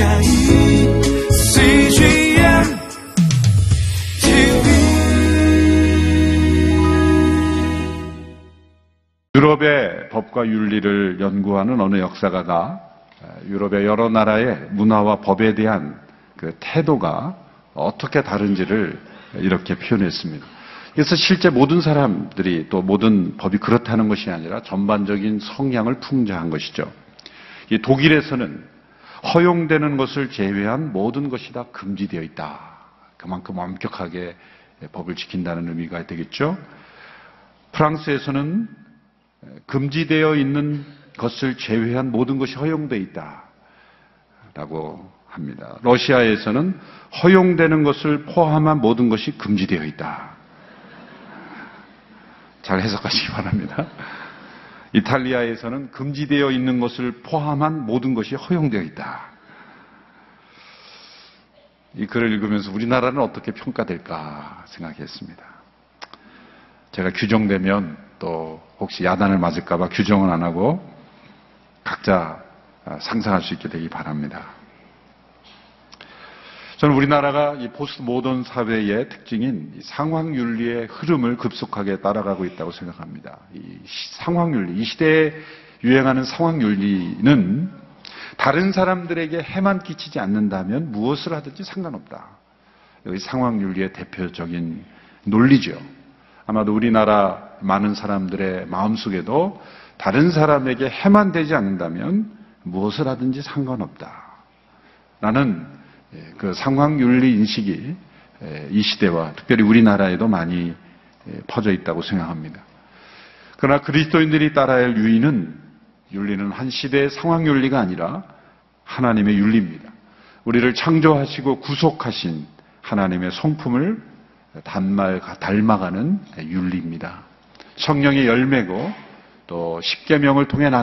嘉义，CGM TV。유럽의 법과 윤리를 연구하는 어느 역사가가 유럽의 여러 나라의 문화와 법에 대한 그 태도가 어떻게 다른지를 이렇게 표현했습니다. 그래서 실제 모든 사람들이 또 모든 법이 그렇다는 것이 아니라 전반적인 성향을 풍자한 것이죠. 이 독일에서는 허용되는 것을 제외한 모든 것이 다 금지되어 있다. 그만큼 엄격하게 법을 지킨다는 의미가 되겠죠. 프랑스에서는 금지되어 있는 것을 제외한 모든 것이 허용되어 있다. 라고 합니다. 러시아에서는 허용되는 것을 포함한 모든 것이 금지되어 있다. 잘 해석하시기 바랍니다. 이탈리아에서는 금지되어 있는 것을 포함한 모든 것이 허용되어 있다. 이 글을 읽으면서 우리나라는 어떻게 평가될까 생각했습니다. 제가 규정되면 또 혹시 야단을 맞을까봐 규정은 안 하고 각자 상상할 수 있게 되기 바랍니다. 저는 우리나라가 이 포스트 모던 사회의 특징인 상황 윤리의 흐름을 급속하게 따라가고 있다고 생각합니다. 이 상황 윤리, 이 시대에 유행하는 상황 윤리는 다른 사람들에게 해만 끼치지 않는다면 무엇을 하든지 상관없다. 여기 상황 윤리의 대표적인 논리죠. 아마도 우리나라 많은 사람들의 마음속에도 다른 사람에게 해만 되지 않는다면 무엇을 하든지 상관없다. 라는 그 상황윤리 인식이 이 시대와 특별히 우리나라에도 많이 퍼져 있다고 생각합니다. 그러나 그리스도인들이 따라야 할 유의는 윤리는 한 시대의 상황윤리가 아니라 하나님의 윤리입니다. 우리를 창조하시고 구속하신 하나님의 성품을 단말, 닮아가는 윤리입니다. 성령의 열매고 또 십계명을 통해 나